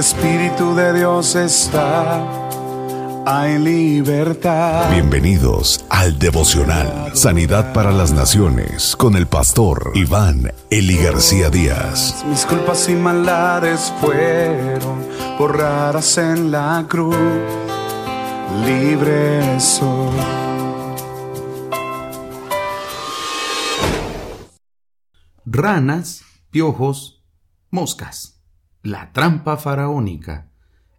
Espíritu de Dios está, hay libertad. Bienvenidos al devocional Sanidad para las Naciones con el pastor Iván Eli García Díaz. Mis culpas y maldades fueron borradas en la cruz, libre soy. Ranas, piojos, moscas. La trampa faraónica.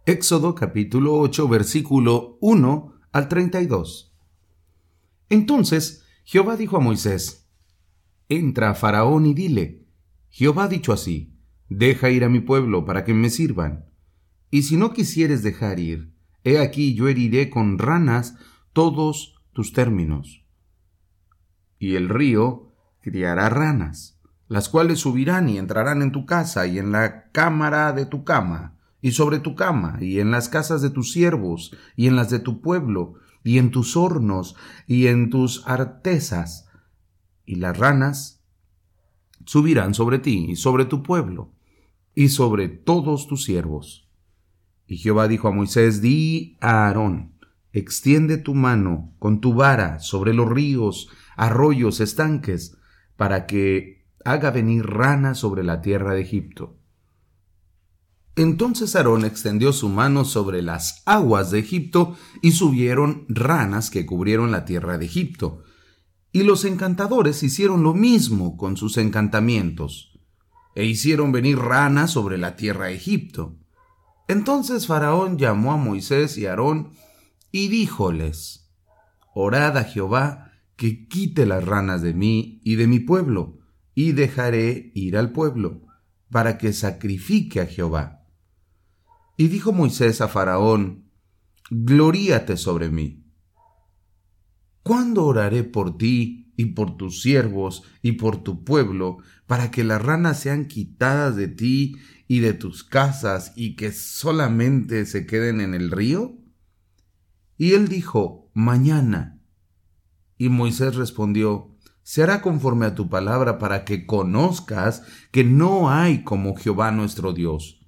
Éxodo capítulo 8 versículo 1 al 32. Entonces Jehová dijo a Moisés, Entra a Faraón y dile, Jehová ha dicho así, Deja ir a mi pueblo para que me sirvan. Y si no quisieres dejar ir, he aquí yo heriré con ranas todos tus términos. Y el río criará ranas las cuales subirán y entrarán en tu casa y en la cámara de tu cama, y sobre tu cama, y en las casas de tus siervos, y en las de tu pueblo, y en tus hornos, y en tus artesas, y las ranas subirán sobre ti, y sobre tu pueblo, y sobre todos tus siervos. Y Jehová dijo a Moisés, di a Aarón, extiende tu mano con tu vara sobre los ríos, arroyos, estanques, para que haga venir ranas sobre la tierra de Egipto. Entonces Aarón extendió su mano sobre las aguas de Egipto y subieron ranas que cubrieron la tierra de Egipto. Y los encantadores hicieron lo mismo con sus encantamientos, e hicieron venir ranas sobre la tierra de Egipto. Entonces Faraón llamó a Moisés y Aarón y díjoles, Orad a Jehová que quite las ranas de mí y de mi pueblo, y dejaré ir al pueblo, para que sacrifique a Jehová. Y dijo Moisés a Faraón, Gloríate sobre mí. ¿Cuándo oraré por ti y por tus siervos y por tu pueblo, para que las ranas sean quitadas de ti y de tus casas y que solamente se queden en el río? Y él dijo, Mañana. Y Moisés respondió, se hará conforme a tu palabra para que conozcas que no hay como Jehová nuestro Dios.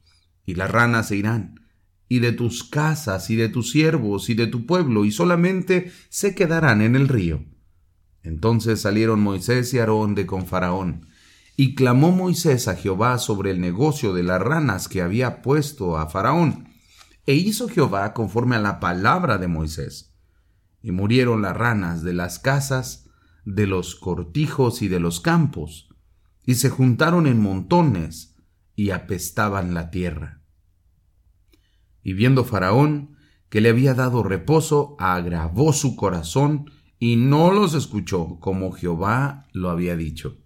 Y las ranas se irán, y de tus casas, y de tus siervos, y de tu pueblo, y solamente se quedarán en el río. Entonces salieron Moisés y Aarón de con Faraón, y clamó Moisés a Jehová sobre el negocio de las ranas que había puesto a Faraón. E hizo Jehová conforme a la palabra de Moisés. Y murieron las ranas de las casas, de los cortijos y de los campos, y se juntaron en montones y apestaban la tierra. Y viendo Faraón que le había dado reposo, agravó su corazón y no los escuchó como Jehová lo había dicho.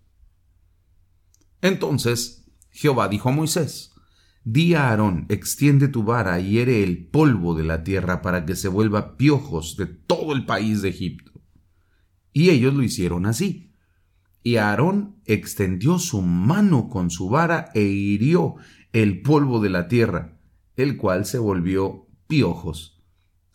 Entonces Jehová dijo a Moisés, Di a Aarón, extiende tu vara y hiere el polvo de la tierra para que se vuelva piojos de todo el país de Egipto. Y ellos lo hicieron así. Y Aarón extendió su mano con su vara e hirió el polvo de la tierra, el cual se volvió piojos.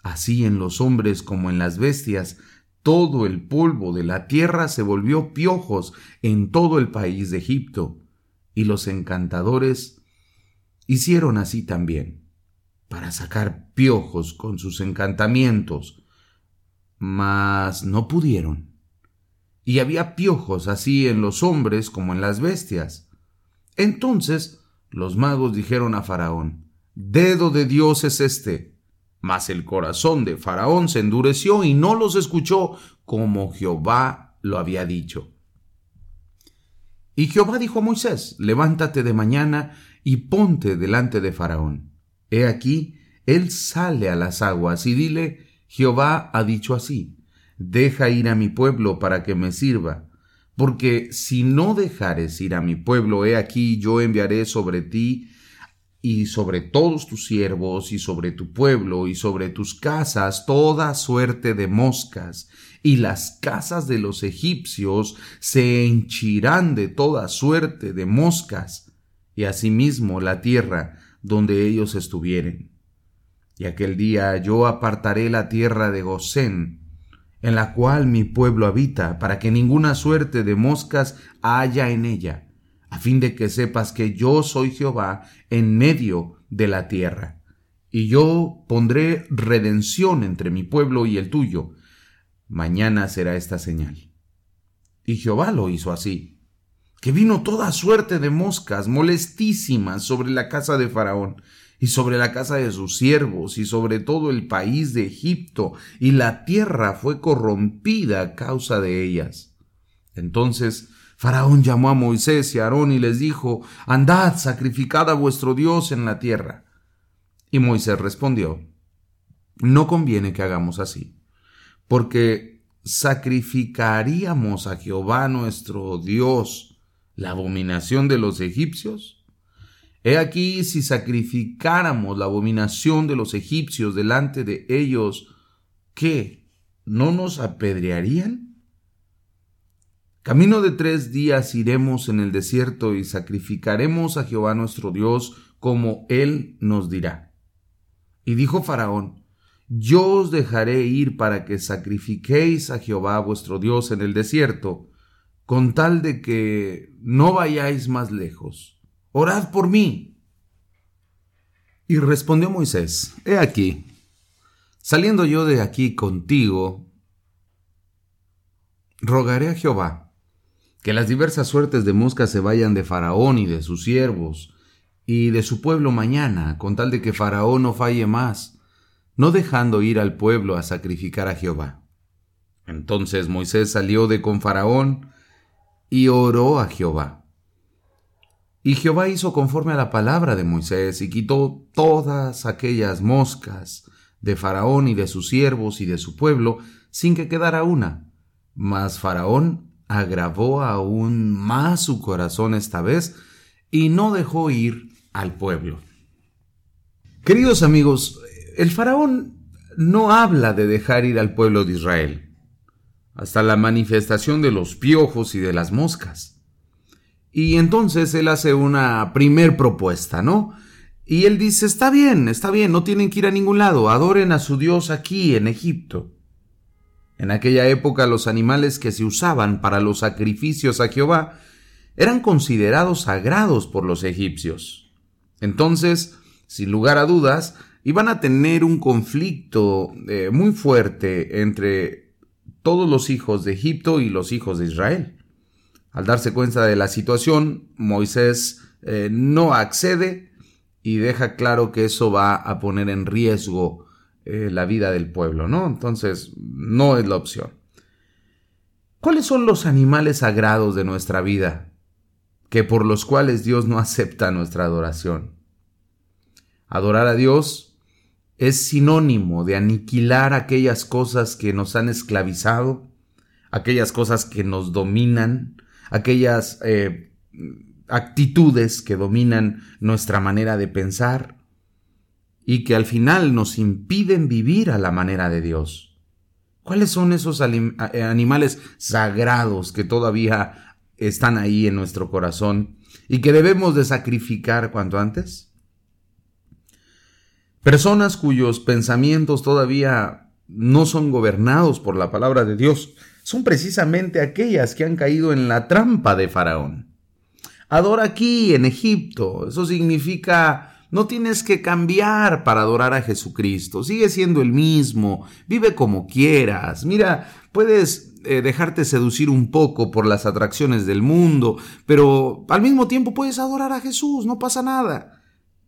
Así en los hombres como en las bestias, todo el polvo de la tierra se volvió piojos en todo el país de Egipto. Y los encantadores hicieron así también, para sacar piojos con sus encantamientos, mas no pudieron y había piojos así en los hombres como en las bestias. Entonces los magos dijeron a Faraón, Dedo de Dios es este. Mas el corazón de Faraón se endureció y no los escuchó como Jehová lo había dicho. Y Jehová dijo a Moisés, Levántate de mañana y ponte delante de Faraón. He aquí, él sale a las aguas y dile, Jehová ha dicho así, deja ir a mi pueblo para que me sirva. Porque si no dejares ir a mi pueblo, he aquí yo enviaré sobre ti y sobre todos tus siervos y sobre tu pueblo y sobre tus casas toda suerte de moscas, y las casas de los egipcios se henchirán de toda suerte de moscas, y asimismo la tierra donde ellos estuvieren. Y aquel día yo apartaré la tierra de Gosén, en la cual mi pueblo habita, para que ninguna suerte de moscas haya en ella. a fin de que sepas que yo soy Jehová en medio de la tierra. Y yo pondré redención entre mi pueblo y el tuyo. Mañana será esta señal. Y Jehová lo hizo así, que vino toda suerte de moscas molestísimas sobre la casa de Faraón, y sobre la casa de sus siervos, y sobre todo el país de Egipto, y la tierra fue corrompida a causa de ellas. Entonces Faraón llamó a Moisés y a Aarón y les dijo, Andad, sacrificad a vuestro Dios en la tierra. Y Moisés respondió, No conviene que hagamos así, porque sacrificaríamos a Jehová nuestro Dios la abominación de los egipcios. He aquí si sacrificáramos la abominación de los egipcios delante de ellos, ¿qué? ¿No nos apedrearían? Camino de tres días iremos en el desierto y sacrificaremos a Jehová nuestro Dios como Él nos dirá. Y dijo Faraón, Yo os dejaré ir para que sacrifiquéis a Jehová vuestro Dios en el desierto, con tal de que no vayáis más lejos. Orad por mí. Y respondió Moisés, He aquí, saliendo yo de aquí contigo, rogaré a Jehová que las diversas suertes de moscas se vayan de Faraón y de sus siervos y de su pueblo mañana, con tal de que Faraón no falle más, no dejando ir al pueblo a sacrificar a Jehová. Entonces Moisés salió de con Faraón y oró a Jehová. Y Jehová hizo conforme a la palabra de Moisés y quitó todas aquellas moscas de Faraón y de sus siervos y de su pueblo, sin que quedara una. Mas Faraón agravó aún más su corazón esta vez y no dejó ir al pueblo. Queridos amigos, el faraón no habla de dejar ir al pueblo de Israel, hasta la manifestación de los piojos y de las moscas. Y entonces él hace una primer propuesta, ¿no? Y él dice, está bien, está bien, no tienen que ir a ningún lado, adoren a su Dios aquí en Egipto. En aquella época los animales que se usaban para los sacrificios a Jehová eran considerados sagrados por los egipcios. Entonces, sin lugar a dudas, iban a tener un conflicto eh, muy fuerte entre todos los hijos de Egipto y los hijos de Israel. Al darse cuenta de la situación, Moisés eh, no accede y deja claro que eso va a poner en riesgo eh, la vida del pueblo, ¿no? Entonces, no es la opción. ¿Cuáles son los animales sagrados de nuestra vida que por los cuales Dios no acepta nuestra adoración? Adorar a Dios es sinónimo de aniquilar aquellas cosas que nos han esclavizado, aquellas cosas que nos dominan, aquellas eh, actitudes que dominan nuestra manera de pensar, y que al final nos impiden vivir a la manera de Dios. ¿Cuáles son esos eh, animales sagrados que todavía están ahí en nuestro corazón y que debemos de sacrificar cuanto antes? Personas cuyos pensamientos todavía no son gobernados por la palabra de Dios son precisamente aquellas que han caído en la trampa de Faraón. Adora aquí en Egipto, eso significa no tienes que cambiar para adorar a Jesucristo. Sigue siendo el mismo. Vive como quieras. Mira, puedes eh, dejarte seducir un poco por las atracciones del mundo, pero al mismo tiempo puedes adorar a Jesús. No pasa nada.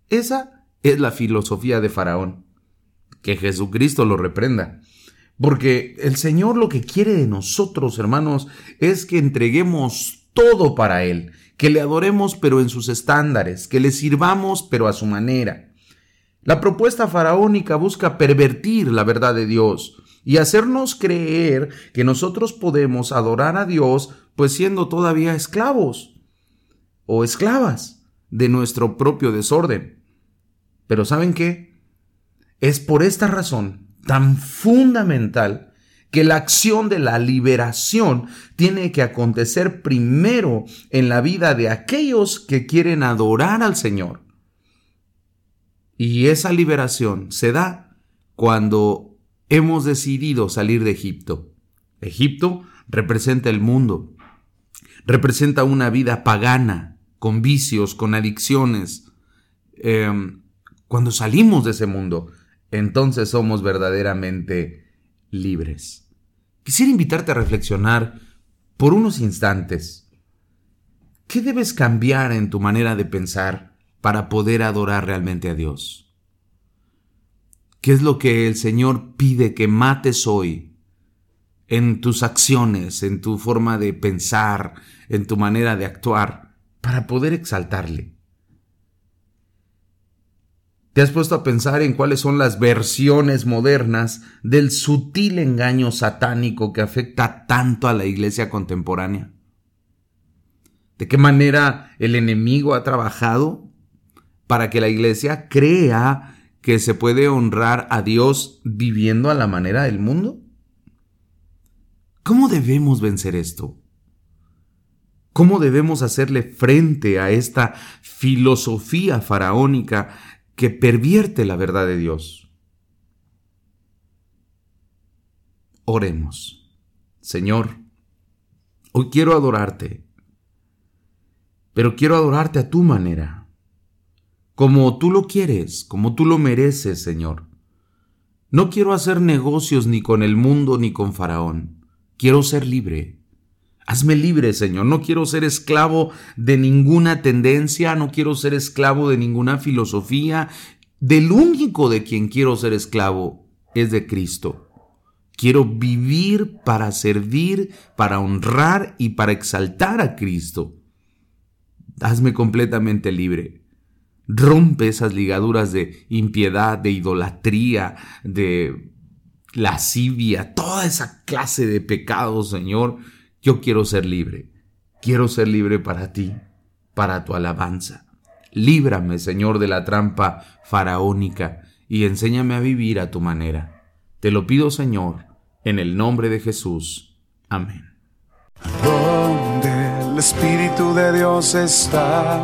Esa es la filosofía de Faraón. Que Jesucristo lo reprenda. Porque el Señor lo que quiere de nosotros, hermanos, es que entreguemos todo para Él que le adoremos pero en sus estándares, que le sirvamos pero a su manera. La propuesta faraónica busca pervertir la verdad de Dios y hacernos creer que nosotros podemos adorar a Dios pues siendo todavía esclavos o esclavas de nuestro propio desorden. Pero ¿saben qué? Es por esta razón tan fundamental que la acción de la liberación tiene que acontecer primero en la vida de aquellos que quieren adorar al Señor. Y esa liberación se da cuando hemos decidido salir de Egipto. Egipto representa el mundo, representa una vida pagana, con vicios, con adicciones, em, cuando salimos de ese mundo, entonces somos verdaderamente libres. Quisiera invitarte a reflexionar por unos instantes. ¿Qué debes cambiar en tu manera de pensar para poder adorar realmente a Dios? ¿Qué es lo que el Señor pide que mates hoy en tus acciones, en tu forma de pensar, en tu manera de actuar, para poder exaltarle? ¿Te has puesto a pensar en cuáles son las versiones modernas del sutil engaño satánico que afecta tanto a la iglesia contemporánea? ¿De qué manera el enemigo ha trabajado para que la iglesia crea que se puede honrar a Dios viviendo a la manera del mundo? ¿Cómo debemos vencer esto? ¿Cómo debemos hacerle frente a esta filosofía faraónica que pervierte la verdad de Dios. Oremos. Señor, hoy quiero adorarte, pero quiero adorarte a tu manera, como tú lo quieres, como tú lo mereces, Señor. No quiero hacer negocios ni con el mundo ni con Faraón. Quiero ser libre. Hazme libre, Señor. No quiero ser esclavo de ninguna tendencia, no quiero ser esclavo de ninguna filosofía. Del único de quien quiero ser esclavo es de Cristo. Quiero vivir para servir, para honrar y para exaltar a Cristo. Hazme completamente libre. Rompe esas ligaduras de impiedad, de idolatría, de lascivia, toda esa clase de pecados, Señor yo quiero ser libre. Quiero ser libre para ti, para tu alabanza. Líbrame, Señor, de la trampa faraónica y enséñame a vivir a tu manera. Te lo pido, Señor, en el nombre de Jesús. Amén. El Espíritu de Dios está